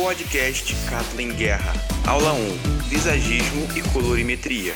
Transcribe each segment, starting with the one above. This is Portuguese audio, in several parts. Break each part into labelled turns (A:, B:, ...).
A: Podcast Kathleen Guerra. Aula 1: Visagismo e colorimetria.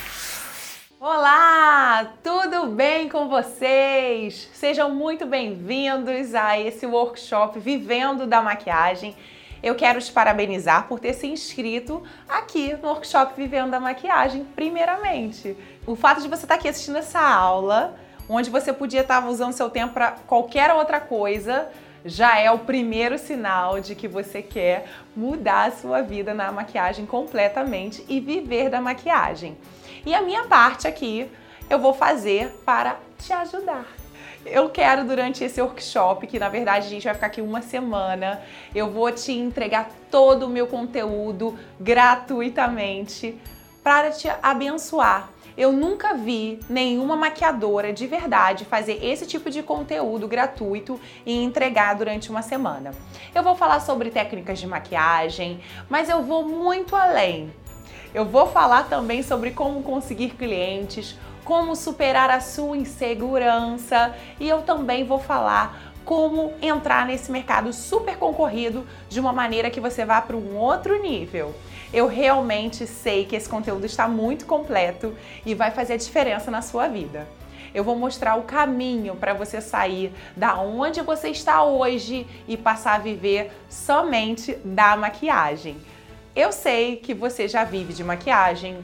B: Olá, tudo bem com vocês? Sejam muito bem-vindos a esse workshop Vivendo da Maquiagem. Eu quero te parabenizar por ter se inscrito aqui no workshop Vivendo da Maquiagem, primeiramente. O fato de você estar aqui assistindo essa aula, onde você podia estar usando seu tempo para qualquer outra coisa, já é o primeiro sinal de que você quer mudar a sua vida na maquiagem completamente e viver da maquiagem. E a minha parte aqui eu vou fazer para te ajudar. Eu quero durante esse workshop, que na verdade a gente vai ficar aqui uma semana, eu vou te entregar todo o meu conteúdo gratuitamente para te abençoar eu nunca vi nenhuma maquiadora de verdade fazer esse tipo de conteúdo gratuito e entregar durante uma semana. Eu vou falar sobre técnicas de maquiagem, mas eu vou muito além. Eu vou falar também sobre como conseguir clientes, como superar a sua insegurança e eu também vou falar como entrar nesse mercado super concorrido de uma maneira que você vá para um outro nível. Eu realmente sei que esse conteúdo está muito completo e vai fazer diferença na sua vida. Eu vou mostrar o caminho para você sair da onde você está hoje e passar a viver somente da maquiagem. Eu sei que você já vive de maquiagem,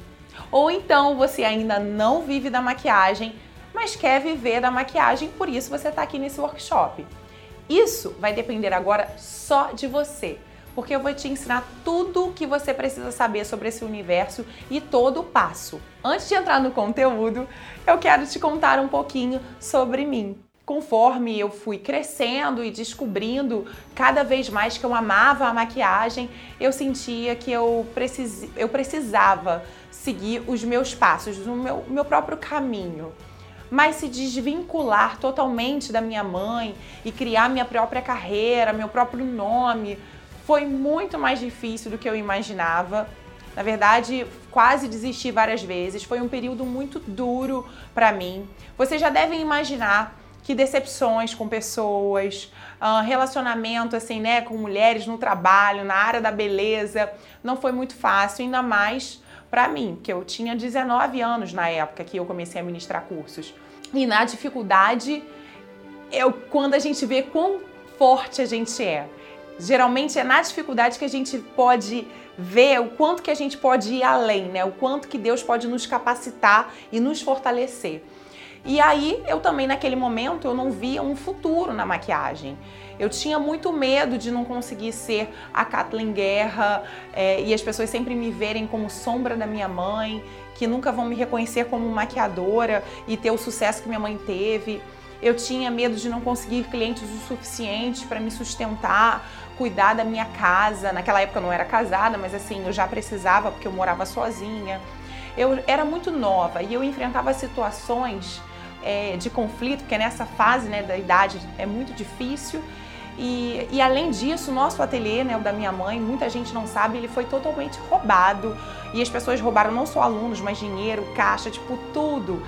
B: ou então você ainda não vive da maquiagem, mas quer viver da maquiagem, por isso você está aqui nesse workshop. Isso vai depender agora só de você porque eu vou te ensinar tudo o que você precisa saber sobre esse universo e todo o passo. Antes de entrar no conteúdo, eu quero te contar um pouquinho sobre mim. Conforme eu fui crescendo e descobrindo cada vez mais que eu amava a maquiagem, eu sentia que eu, precis... eu precisava seguir os meus passos, o meu, meu próprio caminho mas se desvincular totalmente da minha mãe e criar minha própria carreira, meu próprio nome, foi muito mais difícil do que eu imaginava. Na verdade, quase desisti várias vezes. Foi um período muito duro para mim. Vocês já devem imaginar que decepções com pessoas, uh, relacionamento assim, né, com mulheres no trabalho, na área da beleza, não foi muito fácil, ainda mais para mim, que eu tinha 19 anos na época que eu comecei a ministrar cursos. E na dificuldade, eu quando a gente vê quão forte a gente é. Geralmente é na dificuldade que a gente pode ver o quanto que a gente pode ir além, né? O quanto que Deus pode nos capacitar e nos fortalecer. E aí, eu também naquele momento eu não via um futuro na maquiagem. Eu tinha muito medo de não conseguir ser a Kathleen Guerra é, e as pessoas sempre me verem como sombra da minha mãe, que nunca vão me reconhecer como maquiadora e ter o sucesso que minha mãe teve. Eu tinha medo de não conseguir clientes o suficiente para me sustentar, cuidar da minha casa. Naquela época eu não era casada, mas assim, eu já precisava porque eu morava sozinha. Eu era muito nova e eu enfrentava situações é, de conflito, porque nessa fase né, da idade é muito difícil. E, e, além disso, nosso ateliê, né, o da minha mãe, muita gente não sabe, ele foi totalmente roubado. E as pessoas roubaram não só alunos, mas dinheiro, caixa, tipo tudo.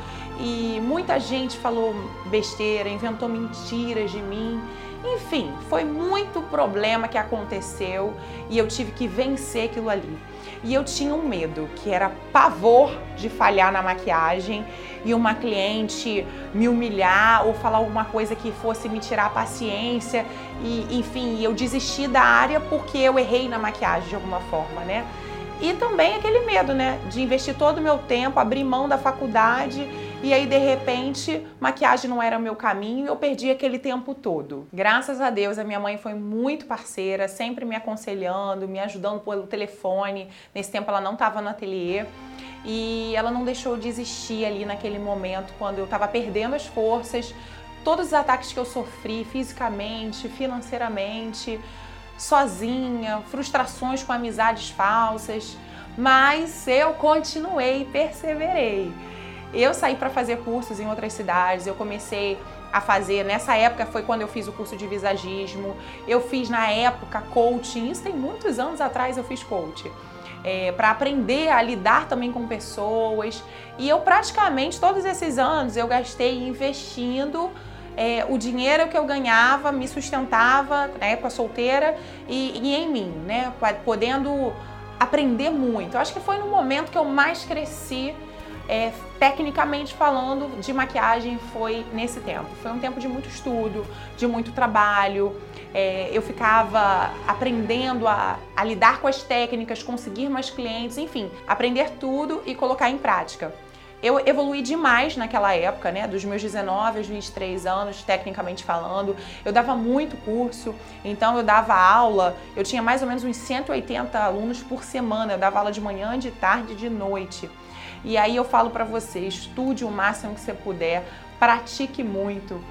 B: E muita gente falou besteira, inventou mentiras de mim. Enfim, foi muito problema que aconteceu e eu tive que vencer aquilo ali. E eu tinha um medo, que era pavor de falhar na maquiagem e uma cliente me humilhar ou falar alguma coisa que fosse me tirar a paciência e enfim, eu desisti da área porque eu errei na maquiagem de alguma forma, né? E também aquele medo, né, de investir todo o meu tempo, abrir mão da faculdade e aí de repente maquiagem não era o meu caminho e eu perdi aquele tempo todo. Graças a Deus a minha mãe foi muito parceira, sempre me aconselhando, me ajudando pelo telefone. Nesse tempo ela não estava no ateliê e ela não deixou de existir ali naquele momento quando eu estava perdendo as forças, todos os ataques que eu sofri fisicamente, financeiramente, sozinha, frustrações com amizades falsas, mas eu continuei, perseverei. Eu saí para fazer cursos em outras cidades, eu comecei a fazer, nessa época foi quando eu fiz o curso de visagismo, eu fiz na época coaching, isso tem muitos anos atrás eu fiz coaching. É, para aprender a lidar também com pessoas. E eu praticamente todos esses anos eu gastei investindo é, o dinheiro que eu ganhava me sustentava na época solteira e, e em mim, né? Podendo aprender muito. Eu acho que foi no momento que eu mais cresci é, tecnicamente falando, de maquiagem foi nesse tempo. Foi um tempo de muito estudo, de muito trabalho. É, eu ficava aprendendo a, a lidar com as técnicas, conseguir mais clientes, enfim, aprender tudo e colocar em prática. Eu evolui demais naquela época, né? Dos meus 19 aos 23 anos, tecnicamente falando. Eu dava muito curso, então eu dava aula. Eu tinha mais ou menos uns 180 alunos por semana. Eu dava aula de manhã, de tarde e de noite. E aí eu falo para você, estude o máximo que você puder, pratique muito.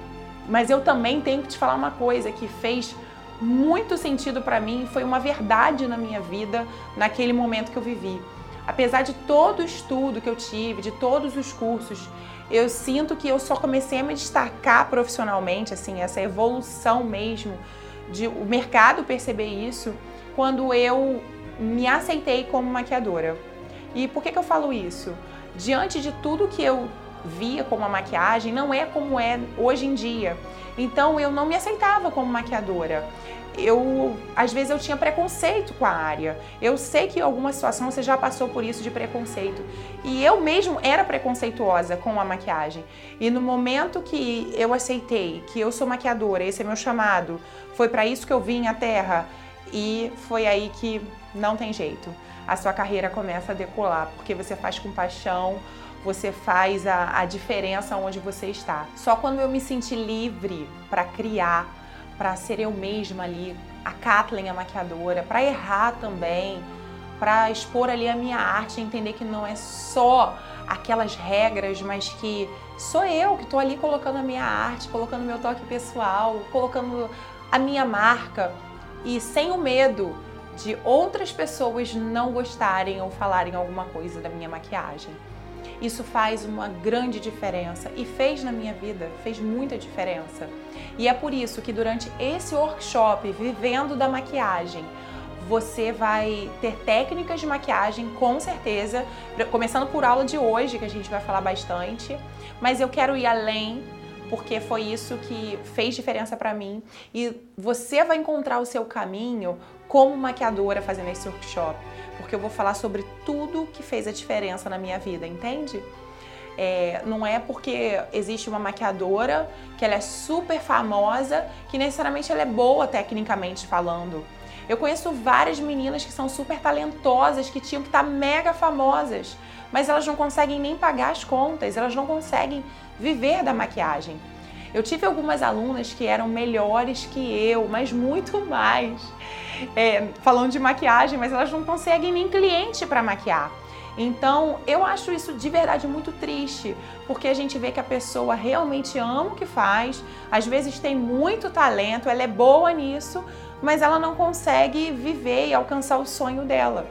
B: Mas eu também tenho que te falar uma coisa que fez muito sentido para mim, foi uma verdade na minha vida naquele momento que eu vivi. Apesar de todo o estudo que eu tive, de todos os cursos, eu sinto que eu só comecei a me destacar profissionalmente, assim, essa evolução mesmo de o mercado perceber isso quando eu me aceitei como maquiadora. E por que, que eu falo isso? Diante de tudo que eu via como a maquiagem, não é como é hoje em dia. Então eu não me aceitava como maquiadora. Eu, às vezes eu tinha preconceito com a área. Eu sei que em alguma situação você já passou por isso de preconceito. E eu mesmo era preconceituosa com a maquiagem. E no momento que eu aceitei que eu sou maquiadora, esse é meu chamado, foi para isso que eu vim à Terra. E foi aí que não tem jeito a sua carreira começa a decolar, porque você faz com paixão, você faz a, a diferença onde você está. Só quando eu me senti livre para criar, para ser eu mesma ali, a Kathleen, a maquiadora, para errar também, para expor ali a minha arte, entender que não é só aquelas regras, mas que sou eu que estou ali colocando a minha arte, colocando meu toque pessoal, colocando a minha marca e sem o medo de outras pessoas não gostarem ou falarem alguma coisa da minha maquiagem. Isso faz uma grande diferença e fez na minha vida, fez muita diferença. E é por isso que durante esse workshop, Vivendo da Maquiagem, você vai ter técnicas de maquiagem, com certeza, começando por aula de hoje, que a gente vai falar bastante, mas eu quero ir além porque foi isso que fez diferença para mim e você vai encontrar o seu caminho como maquiadora fazendo esse workshop, porque eu vou falar sobre tudo que fez a diferença na minha vida, entende? É, não é porque existe uma maquiadora que ela é super famosa que necessariamente ela é boa tecnicamente falando. Eu conheço várias meninas que são super talentosas, que tinham que estar mega famosas, mas elas não conseguem nem pagar as contas, elas não conseguem viver da maquiagem. Eu tive algumas alunas que eram melhores que eu, mas muito mais. É, falando de maquiagem, mas elas não conseguem nem cliente para maquiar. Então, eu acho isso de verdade muito triste, porque a gente vê que a pessoa realmente ama o que faz, às vezes tem muito talento, ela é boa nisso, mas ela não consegue viver e alcançar o sonho dela.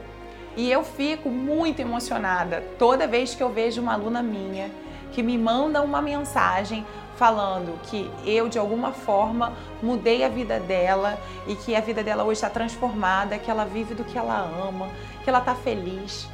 B: E eu fico muito emocionada toda vez que eu vejo uma aluna minha que me manda uma mensagem falando que eu de alguma forma mudei a vida dela e que a vida dela hoje está transformada, que ela vive do que ela ama, que ela está feliz,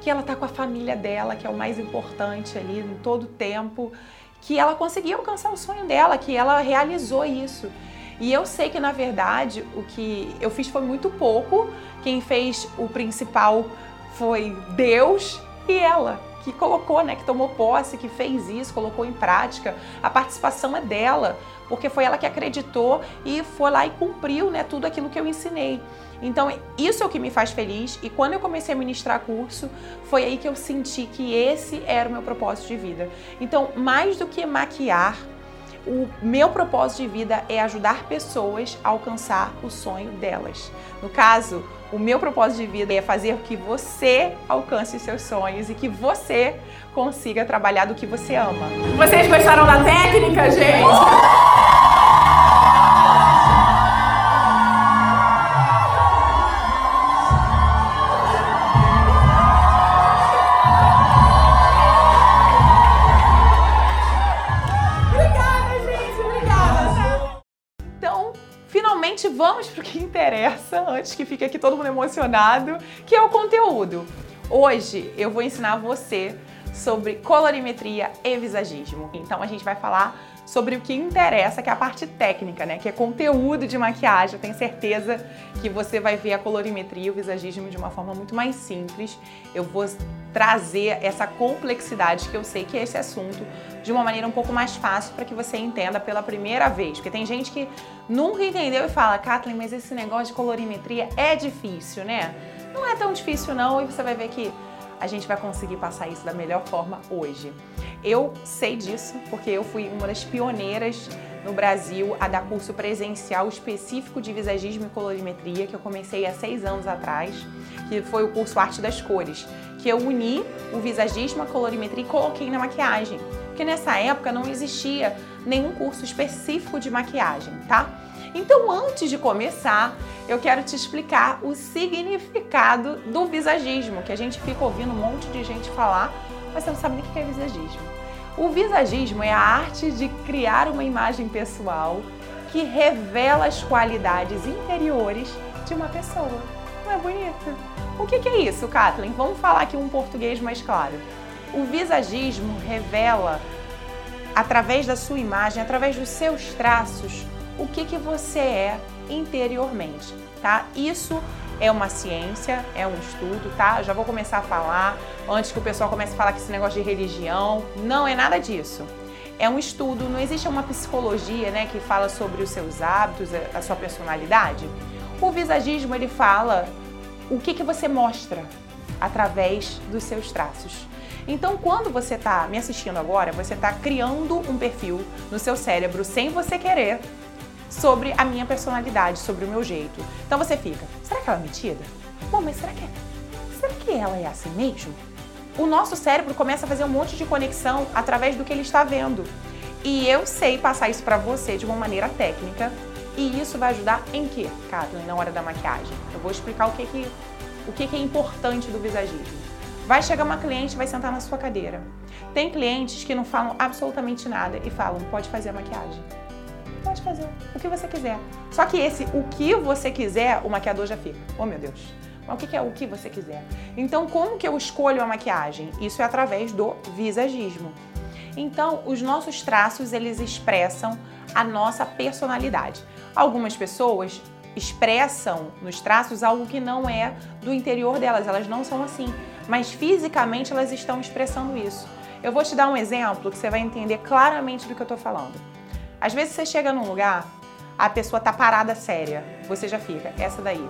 B: que ela está com a família dela, que é o mais importante ali em todo o tempo, que ela conseguiu alcançar o sonho dela, que ela realizou isso. E eu sei que na verdade o que eu fiz foi muito pouco, quem fez o principal foi Deus e ela que colocou, né, que tomou posse, que fez isso, colocou em prática. A participação é dela, porque foi ela que acreditou e foi lá e cumpriu, né, tudo aquilo que eu ensinei. Então, isso é o que me faz feliz e quando eu comecei a ministrar curso, foi aí que eu senti que esse era o meu propósito de vida. Então, mais do que maquiar, o meu propósito de vida é ajudar pessoas a alcançar o sonho delas. No caso, o meu propósito de vida é fazer que você alcance os seus sonhos e que você consiga trabalhar do que você ama. Vocês gostaram da técnica, gente? Interessa, antes que fique aqui todo mundo emocionado, que é o conteúdo. Hoje eu vou ensinar você sobre colorimetria e visagismo. Então a gente vai falar sobre o que interessa, que é a parte técnica, né? Que é conteúdo de maquiagem. Eu tenho certeza que você vai ver a colorimetria e o visagismo de uma forma muito mais simples. Eu vou trazer essa complexidade que eu sei que é esse assunto de uma maneira um pouco mais fácil para que você entenda pela primeira vez. Porque tem gente que nunca entendeu e fala, Kathleen, mas esse negócio de colorimetria é difícil, né? Não é tão difícil não e você vai ver que a gente vai conseguir passar isso da melhor forma hoje. Eu sei disso porque eu fui uma das pioneiras no Brasil a dar curso presencial específico de visagismo e colorimetria, que eu comecei há seis anos atrás, que foi o curso Arte das Cores, que eu uni o visagismo, a colorimetria e coloquei na maquiagem. Porque nessa época não existia nenhum curso específico de maquiagem, tá? Então, antes de começar, eu quero te explicar o significado do visagismo, que a gente fica ouvindo um monte de gente falar, mas você não sabe nem o que é visagismo. O visagismo é a arte de criar uma imagem pessoal que revela as qualidades interiores de uma pessoa. Não é bonito? O que é isso, Kathleen? Vamos falar aqui um português mais claro. O visagismo revela, através da sua imagem, através dos seus traços, o que, que você é interiormente, tá? Isso é uma ciência, é um estudo, tá? Já vou começar a falar antes que o pessoal comece a falar que esse negócio de religião não é nada disso. É um estudo, não existe uma psicologia, né, que fala sobre os seus hábitos, a sua personalidade. O visagismo ele fala o que que você mostra através dos seus traços. Então, quando você está me assistindo agora, você está criando um perfil no seu cérebro sem você querer sobre a minha personalidade, sobre o meu jeito. Então você fica, será que ela é metida? Bom, mas será que, é, será que ela é assim mesmo? O nosso cérebro começa a fazer um monte de conexão através do que ele está vendo. E eu sei passar isso para você de uma maneira técnica. E isso vai ajudar em quê, Kathleen, na hora da maquiagem? Eu vou explicar o que, que, o que, que é importante do visagismo. Vai chegar uma cliente vai sentar na sua cadeira. Tem clientes que não falam absolutamente nada e falam, pode fazer a maquiagem pode fazer o que você quiser. Só que esse o que você quiser, o maquiador já fica. Oh meu Deus. Mas o que é o que você quiser? Então, como que eu escolho a maquiagem? Isso é através do visagismo. Então, os nossos traços, eles expressam a nossa personalidade. Algumas pessoas expressam nos traços algo que não é do interior delas, elas não são assim, mas fisicamente elas estão expressando isso. Eu vou te dar um exemplo que você vai entender claramente do que eu estou falando. Às vezes você chega num lugar, a pessoa tá parada séria, você já fica, essa daí.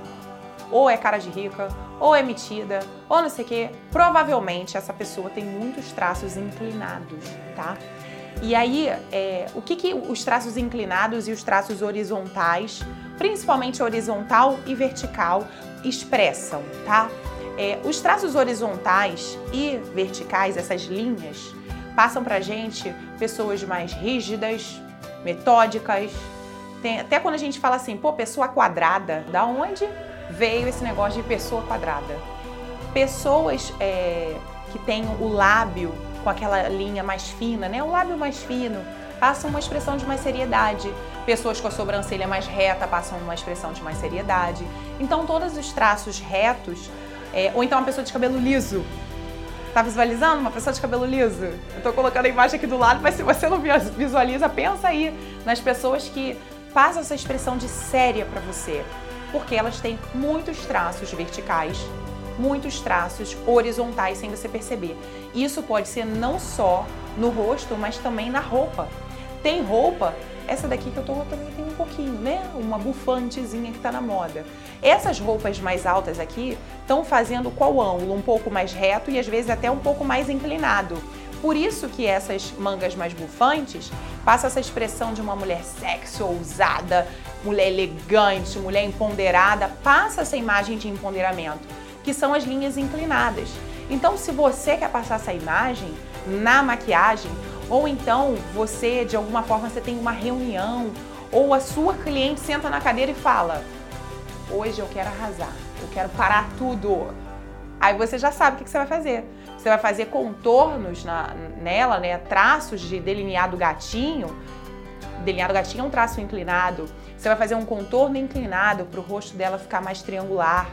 B: Ou é cara de rica, ou é metida, ou não sei o quê. Provavelmente essa pessoa tem muitos traços inclinados, tá? E aí, é, o que, que os traços inclinados e os traços horizontais, principalmente horizontal e vertical, expressam, tá? É, os traços horizontais e verticais, essas linhas, passam pra gente pessoas mais rígidas, metódicas. Tem, até quando a gente fala assim, pô, pessoa quadrada, da onde veio esse negócio de pessoa quadrada? Pessoas é, que têm o lábio com aquela linha mais fina, né? O lábio mais fino passam uma expressão de mais seriedade. Pessoas com a sobrancelha mais reta passam uma expressão de mais seriedade. Então, todos os traços retos, é, ou então uma pessoa de cabelo liso, Tá visualizando uma pessoa de cabelo liso? Eu tô colocando a imagem aqui do lado, mas se você não visualiza, pensa aí nas pessoas que passam essa expressão de séria para você, porque elas têm muitos traços verticais, muitos traços horizontais sem você perceber. Isso pode ser não só no rosto, mas também na roupa. Tem roupa essa daqui que eu tô também tem um pouquinho, né? Uma bufantezinha que tá na moda. Essas roupas mais altas aqui estão fazendo qual ângulo? Um pouco mais reto e às vezes até um pouco mais inclinado. Por isso que essas mangas mais bufantes passam essa expressão de uma mulher sexy, ousada, mulher elegante, mulher empoderada, passa essa imagem de empoderamento, que são as linhas inclinadas. Então, se você quer passar essa imagem na maquiagem, ou então você, de alguma forma, você tem uma reunião, ou a sua cliente senta na cadeira e fala: Hoje eu quero arrasar, eu quero parar tudo. Aí você já sabe o que você vai fazer. Você vai fazer contornos na, nela, né? Traços de delineado gatinho. Delineado gatinho é um traço inclinado. Você vai fazer um contorno inclinado para o rosto dela ficar mais triangular,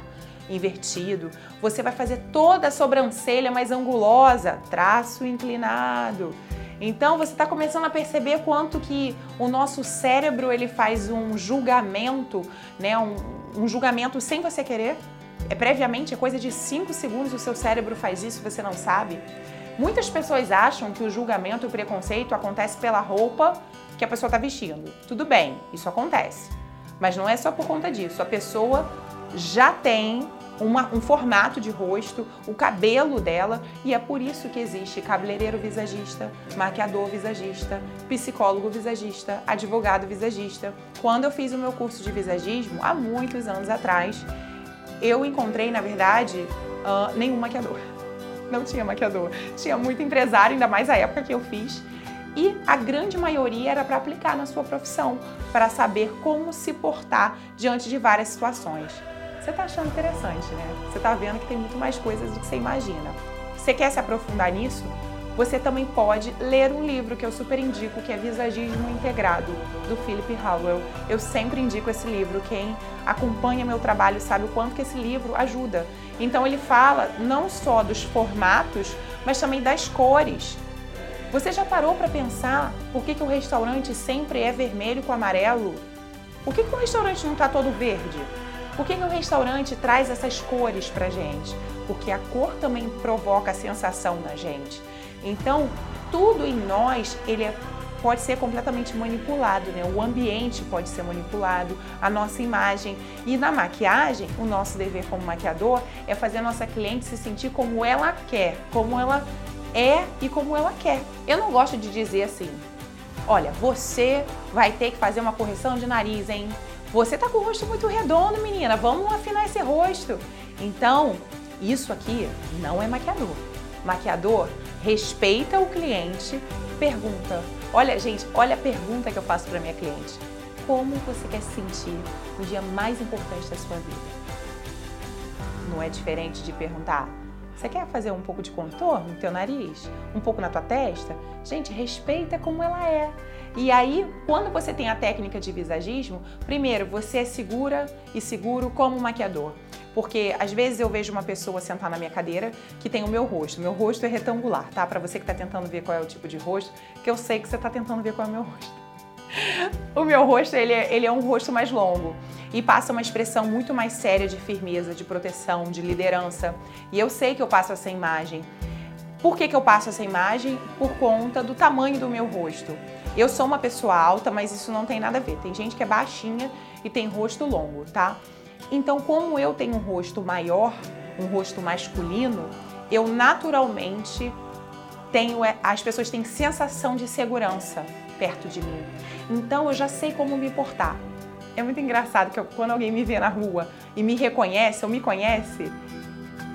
B: invertido. Você vai fazer toda a sobrancelha mais angulosa, traço inclinado. Então você está começando a perceber quanto que o nosso cérebro ele faz um julgamento, né? Um, um julgamento sem você querer. É previamente, é coisa de 5 segundos o seu cérebro faz isso, você não sabe. Muitas pessoas acham que o julgamento e o preconceito acontece pela roupa que a pessoa está vestindo. Tudo bem, isso acontece. Mas não é só por conta disso. A pessoa já tem uma, um formato de rosto, o cabelo dela, e é por isso que existe cabeleireiro visagista, maquiador visagista, psicólogo visagista, advogado visagista. Quando eu fiz o meu curso de visagismo, há muitos anos atrás, eu encontrei, na verdade, uh, nenhum maquiador. Não tinha maquiador. Tinha muito empresário, ainda mais a época que eu fiz. E a grande maioria era para aplicar na sua profissão, para saber como se portar diante de várias situações. Você está achando interessante, né? Você está vendo que tem muito mais coisas do que você imagina. Você quer se aprofundar nisso? Você também pode ler um livro que eu super indico, que é Visagismo Integrado, do Philip Howell. Eu sempre indico esse livro. Quem acompanha meu trabalho sabe o quanto que esse livro ajuda. Então ele fala não só dos formatos, mas também das cores. Você já parou para pensar por que, que o restaurante sempre é vermelho com amarelo? Por que, que o restaurante não está todo verde? Por que, que o restaurante traz essas cores para gente? Porque a cor também provoca a sensação na gente. Então, tudo em nós, ele é, pode ser completamente manipulado, né? O ambiente pode ser manipulado, a nossa imagem. E na maquiagem, o nosso dever como maquiador é fazer a nossa cliente se sentir como ela quer, como ela é e como ela quer. Eu não gosto de dizer assim, olha, você vai ter que fazer uma correção de nariz, hein? Você tá com o rosto muito redondo, menina. Vamos afinar esse rosto. Então, isso aqui não é maquiador. Maquiador respeita o cliente, pergunta. Olha, gente, olha a pergunta que eu faço para minha cliente. Como você quer se sentir no dia mais importante da sua vida? Não é diferente de perguntar: você quer fazer um pouco de contorno no teu nariz? Um pouco na tua testa? Gente, respeita como ela é. E aí, quando você tem a técnica de visagismo, primeiro, você é segura e seguro como maquiador. Porque às vezes eu vejo uma pessoa sentar na minha cadeira que tem o meu rosto. Meu rosto é retangular, tá? Para você que está tentando ver qual é o tipo de rosto, que eu sei que você está tentando ver qual é o meu rosto. O meu rosto, ele é, ele é um rosto mais longo e passa uma expressão muito mais séria de firmeza, de proteção, de liderança. E eu sei que eu passo essa imagem. Por que, que eu passo essa imagem? Por conta do tamanho do meu rosto. Eu sou uma pessoa alta, mas isso não tem nada a ver. Tem gente que é baixinha e tem rosto longo, tá? Então, como eu tenho um rosto maior, um rosto masculino, eu naturalmente tenho é, as pessoas têm sensação de segurança perto de mim. Então, eu já sei como me portar. É muito engraçado que eu, quando alguém me vê na rua e me reconhece ou me conhece,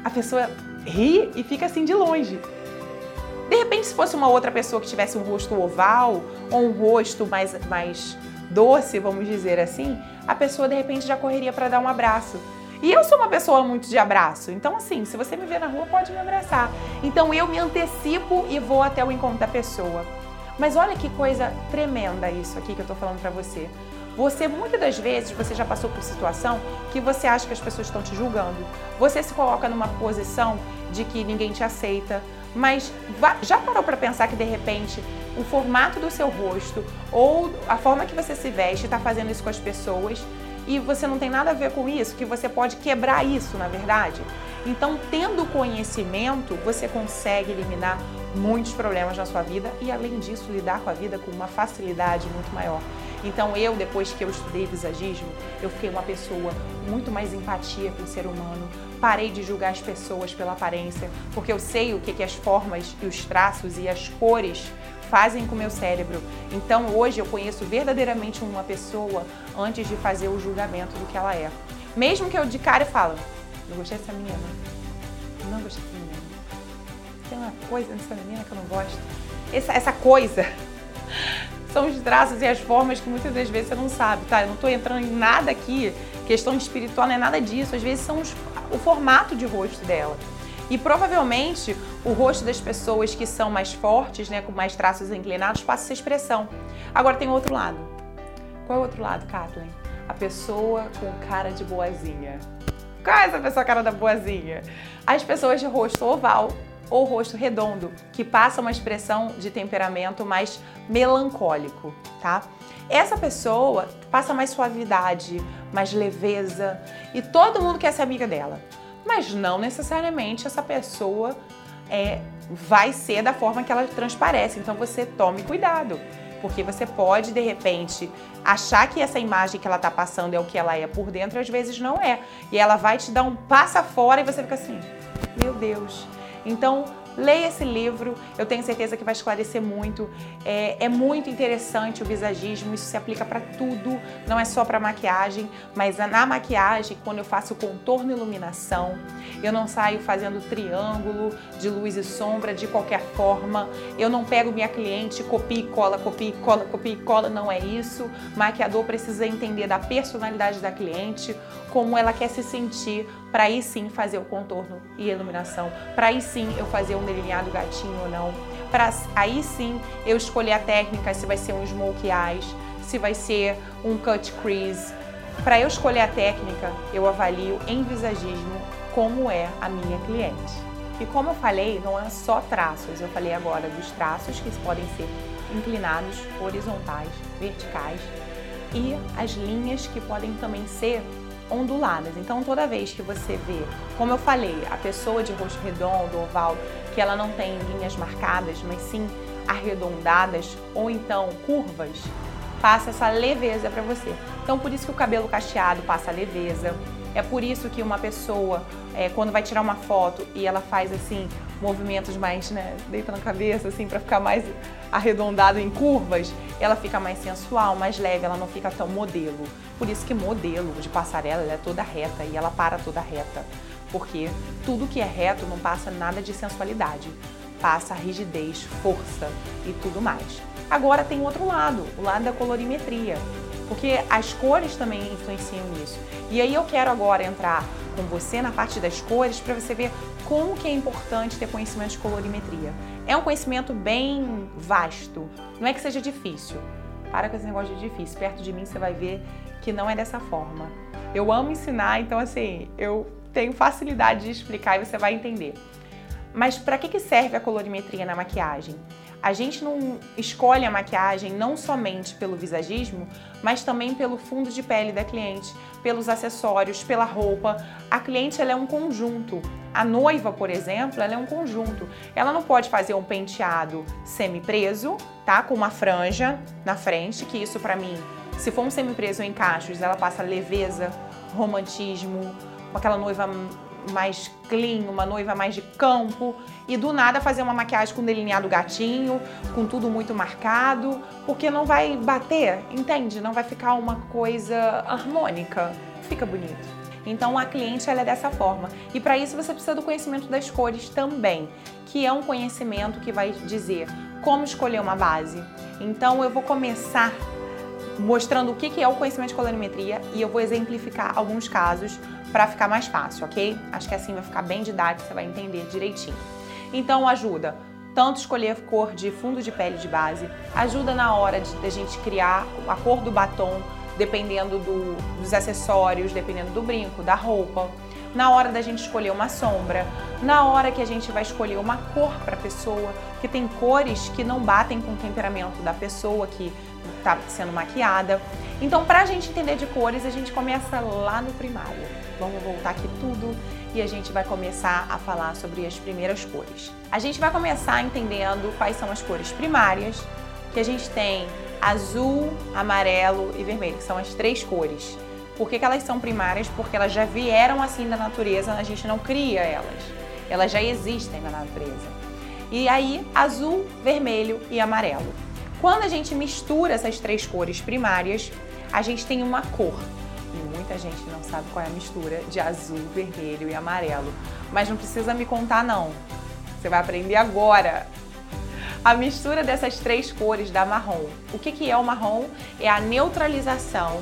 B: a pessoa ri e fica assim de longe. De repente, se fosse uma outra pessoa que tivesse um rosto oval ou um rosto mais, mais doce, vamos dizer assim, a pessoa de repente já correria para dar um abraço. E eu sou uma pessoa muito de abraço, então assim, se você me ver na rua, pode me abraçar. Então eu me antecipo e vou até o encontro da pessoa. Mas olha que coisa tremenda isso aqui que eu tô falando para você. Você, muitas das vezes, você já passou por situação que você acha que as pessoas estão te julgando. Você se coloca numa posição de que ninguém te aceita, mas já parou para pensar que de repente o formato do seu rosto ou a forma que você se veste está fazendo isso com as pessoas e você não tem nada a ver com isso, que você pode quebrar isso, na verdade? Então, tendo conhecimento, você consegue eliminar muitos problemas na sua vida e, além disso, lidar com a vida com uma facilidade muito maior. Então eu, depois que eu estudei visagismo, eu fiquei uma pessoa muito mais empatia com o ser humano. Parei de julgar as pessoas pela aparência, porque eu sei o que, que as formas e os traços e as cores fazem com o meu cérebro. Então hoje eu conheço verdadeiramente uma pessoa antes de fazer o julgamento do que ela é. Mesmo que eu de cara falo, eu gostei dessa menina, não gostei dessa menina. Tem uma coisa nessa menina que eu não gosto. Essa, essa coisa são os traços e as formas que muitas das vezes você não sabe, tá? Eu não estou entrando em nada aqui, questão espiritual não é nada disso, às vezes são os, o formato de rosto dela. E provavelmente o rosto das pessoas que são mais fortes, né, com mais traços inclinados, passa essa expressão. Agora tem outro lado. Qual é o outro lado, Kathleen? A pessoa com cara de boazinha. Qual é essa pessoa cara da boazinha? As pessoas de rosto oval ou rosto redondo, que passa uma expressão de temperamento mais melancólico, tá? Essa pessoa passa mais suavidade, mais leveza e todo mundo quer ser amiga dela. Mas não necessariamente essa pessoa é, vai ser da forma que ela transparece. Então você tome cuidado porque você pode de repente achar que essa imagem que ela tá passando é o que ela é por dentro, às vezes não é. E ela vai te dar um passa fora e você fica assim: "Meu Deus". Então, Leia esse livro, eu tenho certeza que vai esclarecer muito. É, é muito interessante o visagismo, isso se aplica para tudo, não é só para maquiagem, mas na maquiagem, quando eu faço contorno e iluminação, eu não saio fazendo triângulo de luz e sombra de qualquer forma. Eu não pego minha cliente, copia e cola, copia e cola, copia e cola, não é isso. Maquiador precisa entender da personalidade da cliente, como ela quer se sentir, para aí sim fazer o contorno e iluminação, para aí sim eu fazer um delineado gatinho ou não, para aí sim eu escolher a técnica, se vai ser um smoke eyes, se vai ser um cut crease. Para eu escolher a técnica, eu avalio em visagismo como é a minha cliente. E como eu falei, não é só traços, eu falei agora dos traços que podem ser inclinados, horizontais, verticais e as linhas que podem também ser onduladas. Então, toda vez que você vê, como eu falei, a pessoa de rosto redondo, oval, que ela não tem linhas marcadas, mas sim arredondadas ou então curvas, passa essa leveza para você. Então, por isso que o cabelo cacheado passa leveza. É por isso que uma pessoa, é, quando vai tirar uma foto e ela faz assim movimentos mais, né, deita na cabeça assim para ficar mais arredondado em curvas, ela fica mais sensual, mais leve, ela não fica tão modelo. Por isso que modelo de passarela é toda reta e ela para toda reta. Porque tudo que é reto não passa nada de sensualidade, passa rigidez, força e tudo mais. Agora tem outro lado, o lado da colorimetria, porque as cores também influenciam nisso. E aí eu quero agora entrar com você na parte das cores para você ver como que é importante ter conhecimento de colorimetria. É um conhecimento bem vasto, não é que seja difícil. Para com esse negócio de difícil, perto de mim você vai ver que não é dessa forma. Eu amo ensinar, então assim, eu tenho facilidade de explicar e você vai entender. Mas para que, que serve a colorimetria na maquiagem? A gente não escolhe a maquiagem não somente pelo visagismo, mas também pelo fundo de pele da cliente, pelos acessórios, pela roupa. A cliente ela é um conjunto. A noiva, por exemplo, ela é um conjunto. Ela não pode fazer um penteado semi-preso, tá? Com uma franja na frente, que isso para mim, se for um semi-preso em cachos, ela passa leveza, romantismo, aquela noiva mais clean, uma noiva mais de campo e do nada fazer uma maquiagem com delineado gatinho, com tudo muito marcado, porque não vai bater, entende? Não vai ficar uma coisa harmônica, fica bonito. Então a cliente ela é dessa forma. E para isso você precisa do conhecimento das cores também, que é um conhecimento que vai dizer como escolher uma base. Então eu vou começar mostrando o que é o conhecimento de colorimetria e eu vou exemplificar alguns casos para ficar mais fácil, ok? Acho que assim vai ficar bem didático, você vai entender direitinho. Então ajuda tanto escolher cor de fundo de pele de base, ajuda na hora de, de a gente criar a cor do batom, dependendo do, dos acessórios, dependendo do brinco, da roupa, na hora da gente escolher uma sombra, na hora que a gente vai escolher uma cor para a pessoa, que tem cores que não batem com o temperamento da pessoa que está sendo maquiada. Então, para a gente entender de cores, a gente começa lá no primário. Vamos voltar aqui tudo e a gente vai começar a falar sobre as primeiras cores. A gente vai começar entendendo quais são as cores primárias, que a gente tem azul, amarelo e vermelho, que são as três cores. Por que, que elas são primárias? Porque elas já vieram assim da natureza, a gente não cria elas. Elas já existem na natureza. E aí, azul, vermelho e amarelo. Quando a gente mistura essas três cores primárias, a gente tem uma cor. E muita gente não sabe qual é a mistura de azul, vermelho e amarelo. Mas não precisa me contar, não. Você vai aprender agora. A mistura dessas três cores dá marrom. O que, que é o marrom? É a neutralização.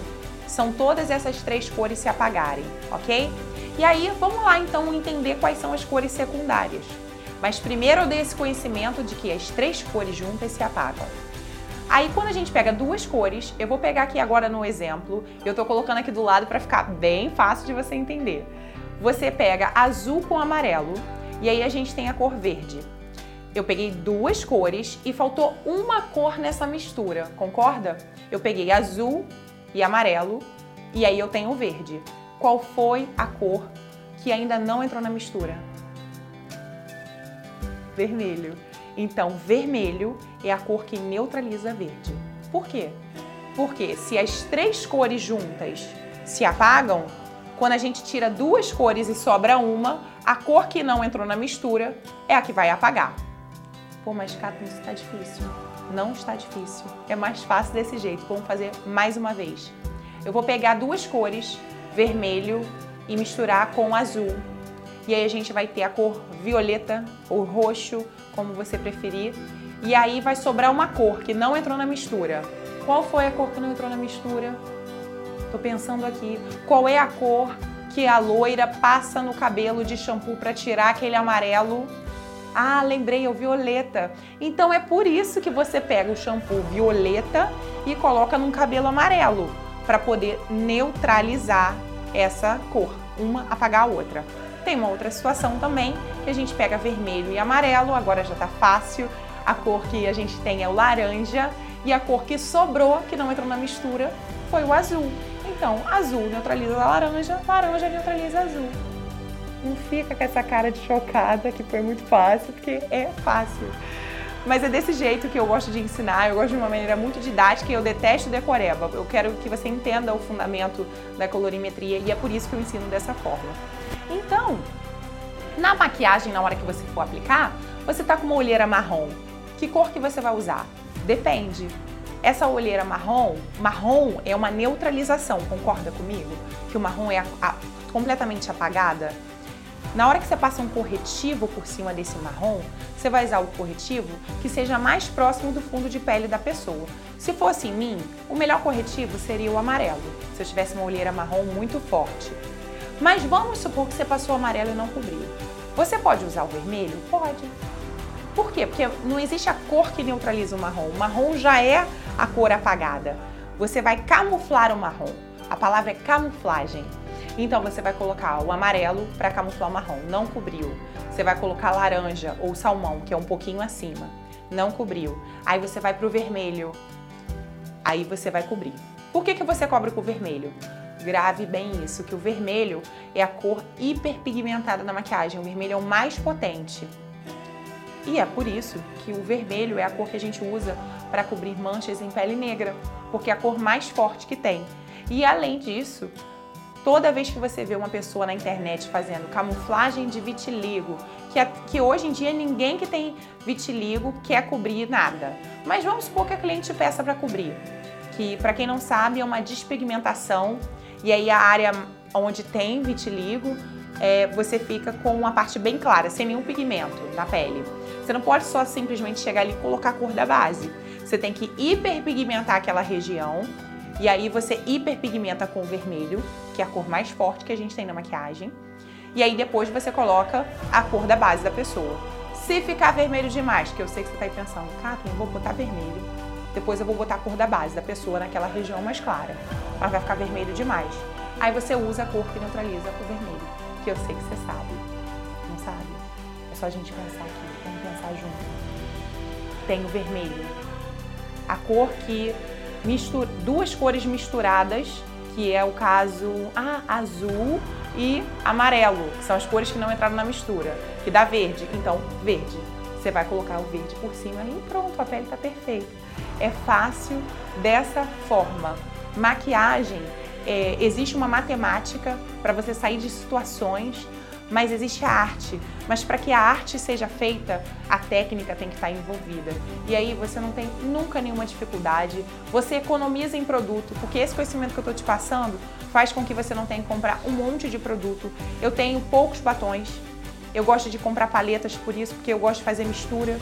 B: São todas essas três cores se apagarem, ok? E aí, vamos lá então entender quais são as cores secundárias. Mas primeiro eu dei esse conhecimento de que as três cores juntas se apagam. Aí quando a gente pega duas cores, eu vou pegar aqui agora no exemplo, eu tô colocando aqui do lado para ficar bem fácil de você entender. Você pega azul com amarelo E aí a gente tem a cor verde. Eu peguei duas cores e faltou uma cor nessa mistura, concorda? Eu peguei azul e amarelo e aí eu tenho verde. Qual foi a cor que ainda não entrou na mistura? Vermelho. Então, vermelho é a cor que neutraliza verde. Por quê? Porque se as três cores juntas se apagam, quando a gente tira duas cores e sobra uma, a cor que não entrou na mistura é a que vai apagar. Pô, mas Cato, isso está difícil. Não está difícil. É mais fácil desse jeito. Vamos fazer mais uma vez. Eu vou pegar duas cores, vermelho, e misturar com azul. E aí a gente vai ter a cor violeta ou roxo, como você preferir. E aí vai sobrar uma cor que não entrou na mistura. Qual foi a cor que não entrou na mistura? Tô pensando aqui. Qual é a cor que a loira passa no cabelo de shampoo para tirar aquele amarelo? Ah, lembrei, é o violeta. Então é por isso que você pega o shampoo violeta e coloca num cabelo amarelo, para poder neutralizar essa cor, uma apagar a outra. Tem uma outra situação também que a gente pega vermelho e amarelo, agora já tá fácil. A cor que a gente tem é o laranja e a cor que sobrou, que não entrou na mistura, foi o azul. Então, azul neutraliza a laranja, laranja neutraliza azul. Não fica com essa cara de chocada que foi muito fácil, porque é fácil. Mas é desse jeito que eu gosto de ensinar, eu gosto de uma maneira muito didática e eu detesto decoreba. Eu quero que você entenda o fundamento da colorimetria e é por isso que eu ensino dessa forma. Então, na maquiagem, na hora que você for aplicar, você tá com uma olheira marrom. Que cor que você vai usar? Depende. Essa olheira marrom, marrom é uma neutralização, concorda comigo? Que o marrom é a, a, completamente apagada. Na hora que você passa um corretivo por cima desse marrom, você vai usar o corretivo que seja mais próximo do fundo de pele da pessoa. Se fosse em mim, o melhor corretivo seria o amarelo, se eu tivesse uma olheira marrom muito forte. Mas vamos supor que você passou o amarelo e não cobriu. Você pode usar o vermelho? Pode. Por quê? Porque não existe a cor que neutraliza o marrom. O marrom já é a cor apagada. Você vai camuflar o marrom. A palavra é camuflagem. Então você vai colocar o amarelo para camuflar o marrom, não cobriu. Você vai colocar laranja ou salmão, que é um pouquinho acima, não cobriu. Aí você vai para o vermelho, aí você vai cobrir. Por que, que você cobre com o vermelho? Grave bem isso, que o vermelho é a cor hiperpigmentada na maquiagem. O vermelho é o mais potente. E é por isso que o vermelho é a cor que a gente usa para cobrir manchas em pele negra, porque é a cor mais forte que tem. E além disso, Toda vez que você vê uma pessoa na internet fazendo camuflagem de vitiligo, que, é, que hoje em dia ninguém que tem vitiligo quer cobrir nada. Mas vamos supor que a cliente peça para cobrir, que para quem não sabe é uma despigmentação e aí a área onde tem vitiligo é, você fica com uma parte bem clara, sem nenhum pigmento na pele. Você não pode só simplesmente chegar ali e colocar a cor da base. Você tem que hiperpigmentar aquela região e aí você hiperpigmenta com o vermelho, que é a cor mais forte que a gente tem na maquiagem. E aí depois você coloca a cor da base da pessoa. Se ficar vermelho demais, que eu sei que você está aí pensando, eu vou botar vermelho, depois eu vou botar a cor da base da pessoa naquela região mais clara, mas vai ficar vermelho demais. Aí você usa a cor que neutraliza o vermelho, que eu sei que você sabe. Só a gente pensar aqui, vamos pensar junto. Tem o vermelho, a cor que mistura, duas cores misturadas, que é o caso ah, azul e amarelo, que são as cores que não entraram na mistura, que dá verde. Então, verde. Você vai colocar o verde por cima e pronto, a pele está perfeita. É fácil dessa forma. Maquiagem, é, existe uma matemática para você sair de situações mas existe a arte. Mas para que a arte seja feita, a técnica tem que estar envolvida. E aí você não tem nunca nenhuma dificuldade, você economiza em produto, porque esse conhecimento que eu estou te passando faz com que você não tenha que comprar um monte de produto. Eu tenho poucos batons, eu gosto de comprar paletas por isso, porque eu gosto de fazer mistura.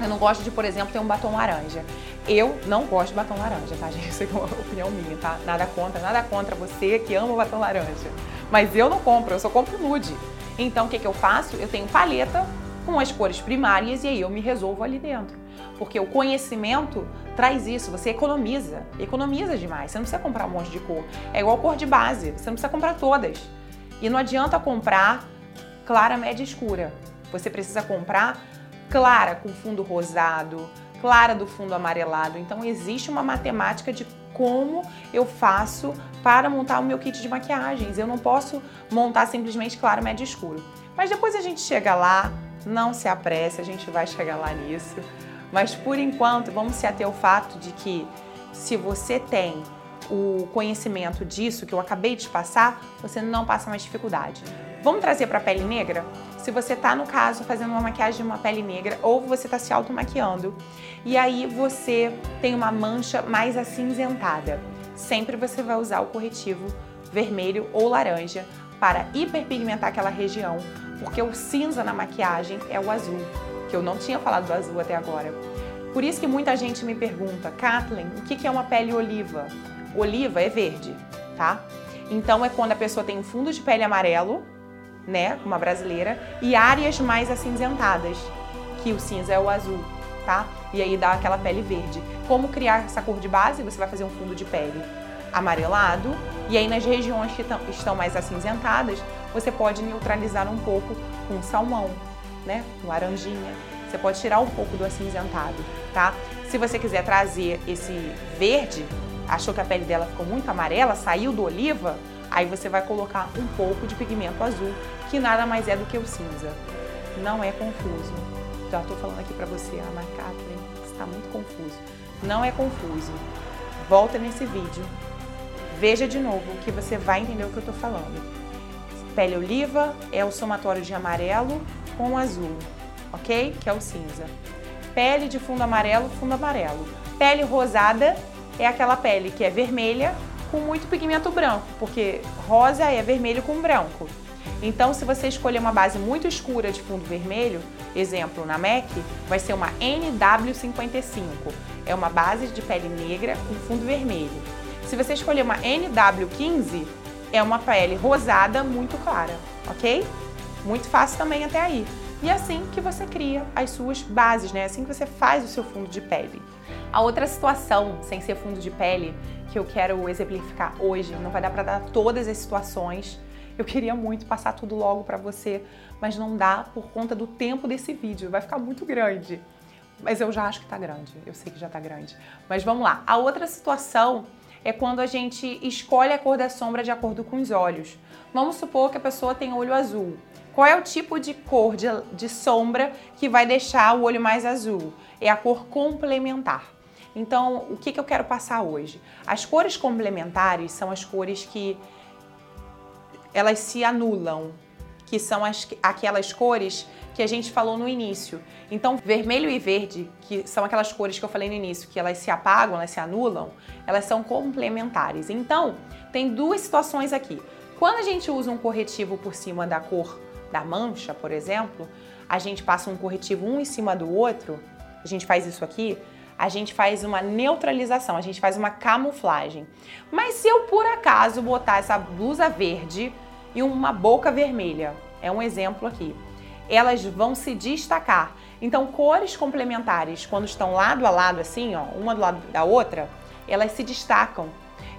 B: Eu não gosto de, por exemplo, ter um batom laranja. Eu não gosto de batom laranja, tá, gente? Isso é uma opinião minha, tá? Nada contra, nada contra você que ama o batom laranja. Mas eu não compro, eu só compro nude. Então, o que, que eu faço? Eu tenho paleta com as cores primárias e aí eu me resolvo ali dentro. Porque o conhecimento traz isso, você economiza, economiza demais. Você não precisa comprar um monte de cor. É igual cor de base, você não precisa comprar todas. E não adianta comprar clara, média escura. Você precisa comprar clara com fundo rosado, clara do fundo amarelado. Então existe uma matemática de como eu faço para montar o meu kit de maquiagens. Eu não posso montar simplesmente claro, médio e escuro. Mas depois a gente chega lá, não se apresse, a gente vai chegar lá nisso. Mas por enquanto, vamos se ater ao fato de que se você tem o conhecimento disso que eu acabei de passar, você não passa mais dificuldade. Vamos trazer para a pele negra? Se você está, no caso, fazendo uma maquiagem de uma pele negra ou você está se automaquiando e aí você tem uma mancha mais acinzentada, sempre você vai usar o corretivo vermelho ou laranja para hiperpigmentar aquela região, porque o cinza na maquiagem é o azul, que eu não tinha falado do azul até agora. Por isso que muita gente me pergunta, Kathleen, o que é uma pele oliva? Oliva é verde, tá? Então é quando a pessoa tem um fundo de pele amarelo, né, uma brasileira, e áreas mais acinzentadas, que o cinza é o azul, tá? E aí dá aquela pele verde. Como criar essa cor de base? Você vai fazer um fundo de pele amarelado, e aí nas regiões que estão mais acinzentadas, você pode neutralizar um pouco com salmão, né, com laranjinha. Você pode tirar um pouco do acinzentado, tá? Se você quiser trazer esse verde, achou que a pele dela ficou muito amarela, saiu do oliva, aí você vai colocar um pouco de pigmento azul, que nada mais é do que o cinza. Não é confuso. Já estou falando aqui para você, Ana Kathleen, está muito confuso. Não é confuso. Volta nesse vídeo, veja de novo que você vai entender o que eu estou falando. Pele oliva é o somatório de amarelo com azul, ok? Que é o cinza. Pele de fundo amarelo, fundo amarelo. Pele rosada é aquela pele que é vermelha com muito pigmento branco, porque rosa é vermelho com branco. Então, se você escolher uma base muito escura de fundo vermelho, exemplo na MAC, vai ser uma NW55. É uma base de pele negra com fundo vermelho. Se você escolher uma NW15, é uma pele rosada muito clara, ok? Muito fácil também até aí. E é assim que você cria as suas bases, né? É assim que você faz o seu fundo de pele. A outra situação, sem ser fundo de pele, que eu quero exemplificar hoje, não vai dar para dar todas as situações. Eu queria muito passar tudo logo para você, mas não dá por conta do tempo desse vídeo, vai ficar muito grande. Mas eu já acho que tá grande, eu sei que já tá grande. Mas vamos lá. A outra situação é quando a gente escolhe a cor da sombra de acordo com os olhos. Vamos supor que a pessoa tem olho azul. Qual é o tipo de cor de, de sombra que vai deixar o olho mais azul? É a cor complementar. Então, o que, que eu quero passar hoje? As cores complementares são as cores que elas se anulam, que são as, aquelas cores que a gente falou no início. Então, vermelho e verde, que são aquelas cores que eu falei no início, que elas se apagam, elas se anulam, elas são complementares. Então, tem duas situações aqui. Quando a gente usa um corretivo por cima da cor da mancha, por exemplo, a gente passa um corretivo um em cima do outro, a gente faz isso aqui, a gente faz uma neutralização, a gente faz uma camuflagem. Mas se eu por acaso botar essa blusa verde e uma boca vermelha, é um exemplo aqui, elas vão se destacar. Então, cores complementares, quando estão lado a lado, assim, ó, uma do lado da outra, elas se destacam.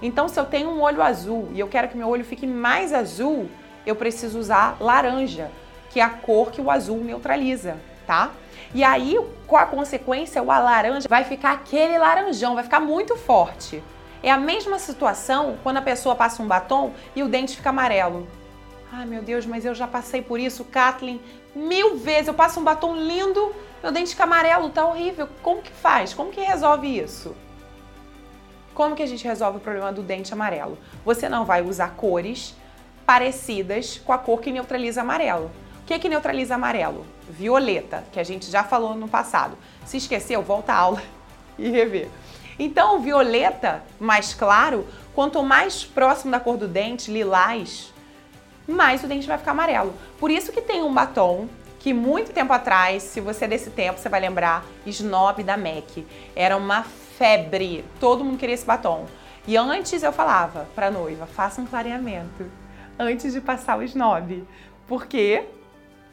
B: Então, se eu tenho um olho azul e eu quero que meu olho fique mais azul, eu preciso usar laranja, que é a cor que o azul neutraliza, tá? E aí, com a consequência, o laranja vai ficar aquele laranjão, vai ficar muito forte. É a mesma situação quando a pessoa passa um batom e o dente fica amarelo. Ai meu Deus, mas eu já passei por isso, Kathleen, mil vezes. Eu passo um batom lindo, meu dente fica amarelo, tá horrível. Como que faz? Como que resolve isso? Como que a gente resolve o problema do dente amarelo? Você não vai usar cores parecidas com a cor que neutraliza amarelo que, que neutraliza amarelo? Violeta, que a gente já falou no passado. Se esqueceu, volta à aula e rever. Então, violeta mais claro, quanto mais próximo da cor do dente, lilás, mais o dente vai ficar amarelo. Por isso que tem um batom que muito tempo atrás, se você é desse tempo, você vai lembrar, Snob da MAC. Era uma febre, todo mundo queria esse batom. E antes eu falava para noiva, faça um clareamento antes de passar o Snob. Por quê?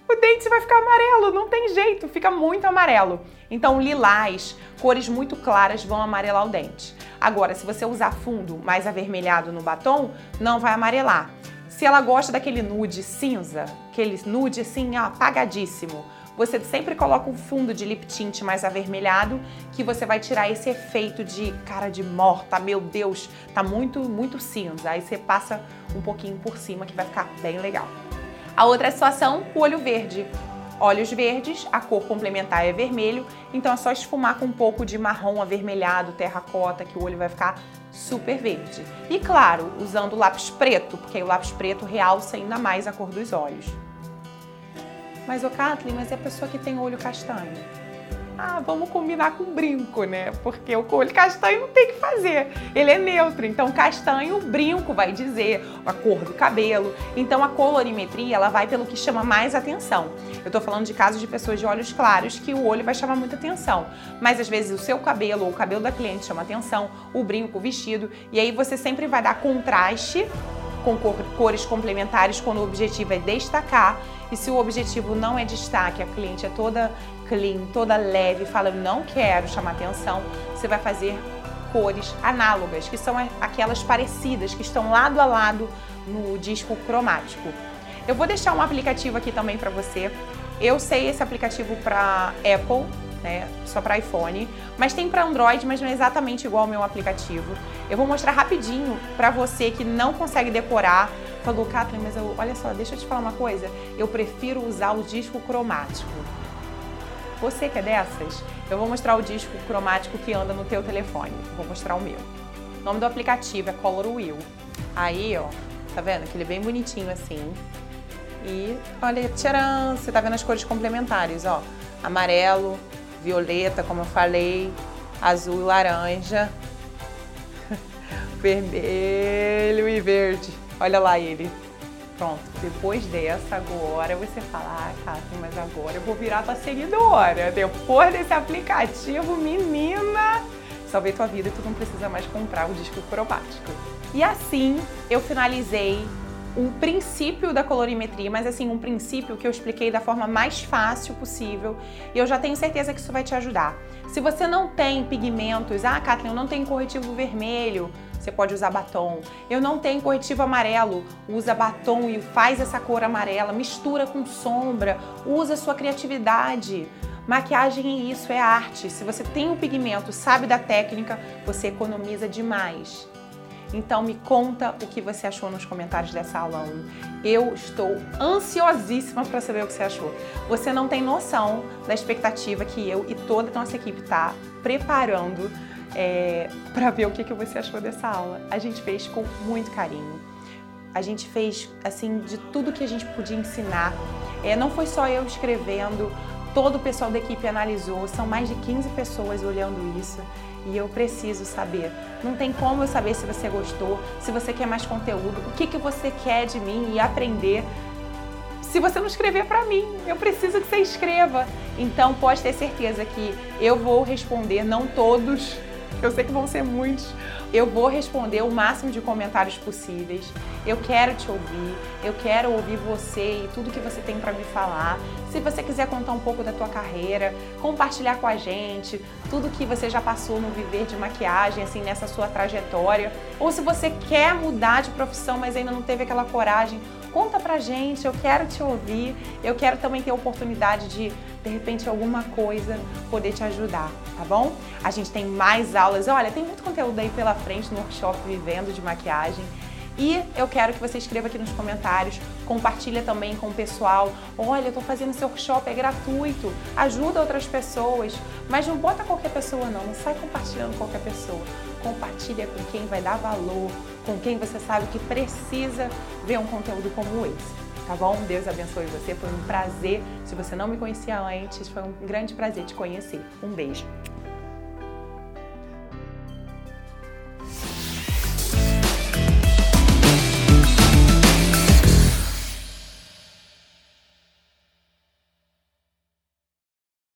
B: O dente vai ficar amarelo, não tem jeito, fica muito amarelo. Então, lilás, cores muito claras vão amarelar o dente. Agora, se você usar fundo mais avermelhado no batom, não vai amarelar. Se ela gosta daquele nude cinza, aquele nude assim, ó, apagadíssimo, você sempre coloca um fundo de lip tint mais avermelhado, que você vai tirar esse efeito de cara de morta, meu Deus, tá muito, muito cinza. Aí você passa um pouquinho por cima que vai ficar bem legal. A outra situação, o olho verde. Olhos verdes, a cor complementar é vermelho, então é só esfumar com um pouco de marrom avermelhado, terracota, que o olho vai ficar super verde. E claro, usando lápis preto, porque o lápis preto realça ainda mais a cor dos olhos. Mas o Kathleen, mas é a pessoa que tem olho castanho. Ah, vamos combinar com brinco, né? Porque o olho castanho não tem que fazer. Ele é neutro. Então, castanho, brinco vai dizer a cor do cabelo. Então, a colorimetria, ela vai pelo que chama mais atenção. Eu tô falando de casos de pessoas de olhos claros que o olho vai chamar muita atenção. Mas, às vezes, o seu cabelo ou o cabelo da cliente chama atenção, o brinco, o vestido. E aí, você sempre vai dar contraste com cores complementares quando o objetivo é destacar. E se o objetivo não é destaque, a cliente é toda clean, toda leve, fala não quero chamar atenção, você vai fazer cores análogas, que são aquelas parecidas, que estão lado a lado no disco cromático. Eu vou deixar um aplicativo aqui também para você. Eu sei esse aplicativo para Apple, né, só para iPhone, mas tem para Android, mas não é exatamente igual ao meu aplicativo. Eu vou mostrar rapidinho para você que não consegue decorar. Falou, Kathleen, mas eu, olha só, deixa eu te falar uma coisa. Eu prefiro usar o disco cromático. Você que é dessas, eu vou mostrar o disco cromático que anda no teu telefone. Vou mostrar o meu. O nome do aplicativo é Color Wheel. Aí, ó, tá vendo? Aquele bem bonitinho assim. E olha, tcharam! Você tá vendo as cores complementares, ó. Amarelo, violeta, como eu falei, azul e laranja, vermelho e verde. Olha lá ele. Pronto, depois dessa, agora você fala, ah, Cássio, mas agora eu vou virar tua seguidora. Depois desse aplicativo, menina, salvei tua vida e tu não precisa mais comprar o disco cromático. E assim eu finalizei um princípio da colorimetria, mas assim, um princípio que eu expliquei da forma mais fácil possível e eu já tenho certeza que isso vai te ajudar. Se você não tem pigmentos, ah, Kathleen, eu não tenho corretivo vermelho, você pode usar batom. Eu não tenho corretivo amarelo, usa batom e faz essa cor amarela, mistura com sombra, usa sua criatividade. Maquiagem é isso, é arte. Se você tem o um pigmento, sabe da técnica, você economiza demais. Então me conta o que você achou nos comentários dessa aula 1. Eu estou ansiosíssima para saber o que você achou. Você não tem noção da expectativa que eu e toda a nossa equipe está preparando é, para ver o que, que você achou dessa aula. A gente fez com muito carinho. A gente fez assim de tudo que a gente podia ensinar. É, não foi só eu escrevendo, todo o pessoal da equipe analisou, são mais de 15 pessoas olhando isso e eu preciso saber. Não tem como eu saber se você gostou, se você quer mais conteúdo, o que, que você quer de mim e aprender. Se você não escrever para mim, eu preciso que você escreva. Então pode ter certeza que eu vou responder, não todos, eu sei que vão ser muitos. Eu vou responder o máximo de comentários possíveis. Eu quero te ouvir, eu quero ouvir você e tudo que você tem para me falar. Se você quiser contar um pouco da tua carreira, compartilhar com a gente tudo que você já passou no viver de maquiagem, assim, nessa sua trajetória, ou se você quer mudar de profissão, mas ainda não teve aquela coragem, conta pra gente, eu quero te ouvir, eu quero também ter a oportunidade de, de repente, alguma coisa poder te ajudar, tá bom? A gente tem mais aulas, olha, tem muito conteúdo aí pela frente no workshop Vivendo de Maquiagem. E eu quero que você escreva aqui nos comentários, compartilha também com o pessoal. Olha, eu tô fazendo esse workshop, é gratuito, ajuda outras pessoas. Mas não bota qualquer pessoa não, não sai compartilhando qualquer pessoa. Compartilha com quem vai dar valor, com quem você sabe que precisa ver um conteúdo como esse tá bom? Deus abençoe você, foi um prazer. Se você não me conhecia antes, foi um grande prazer te conhecer. Um beijo.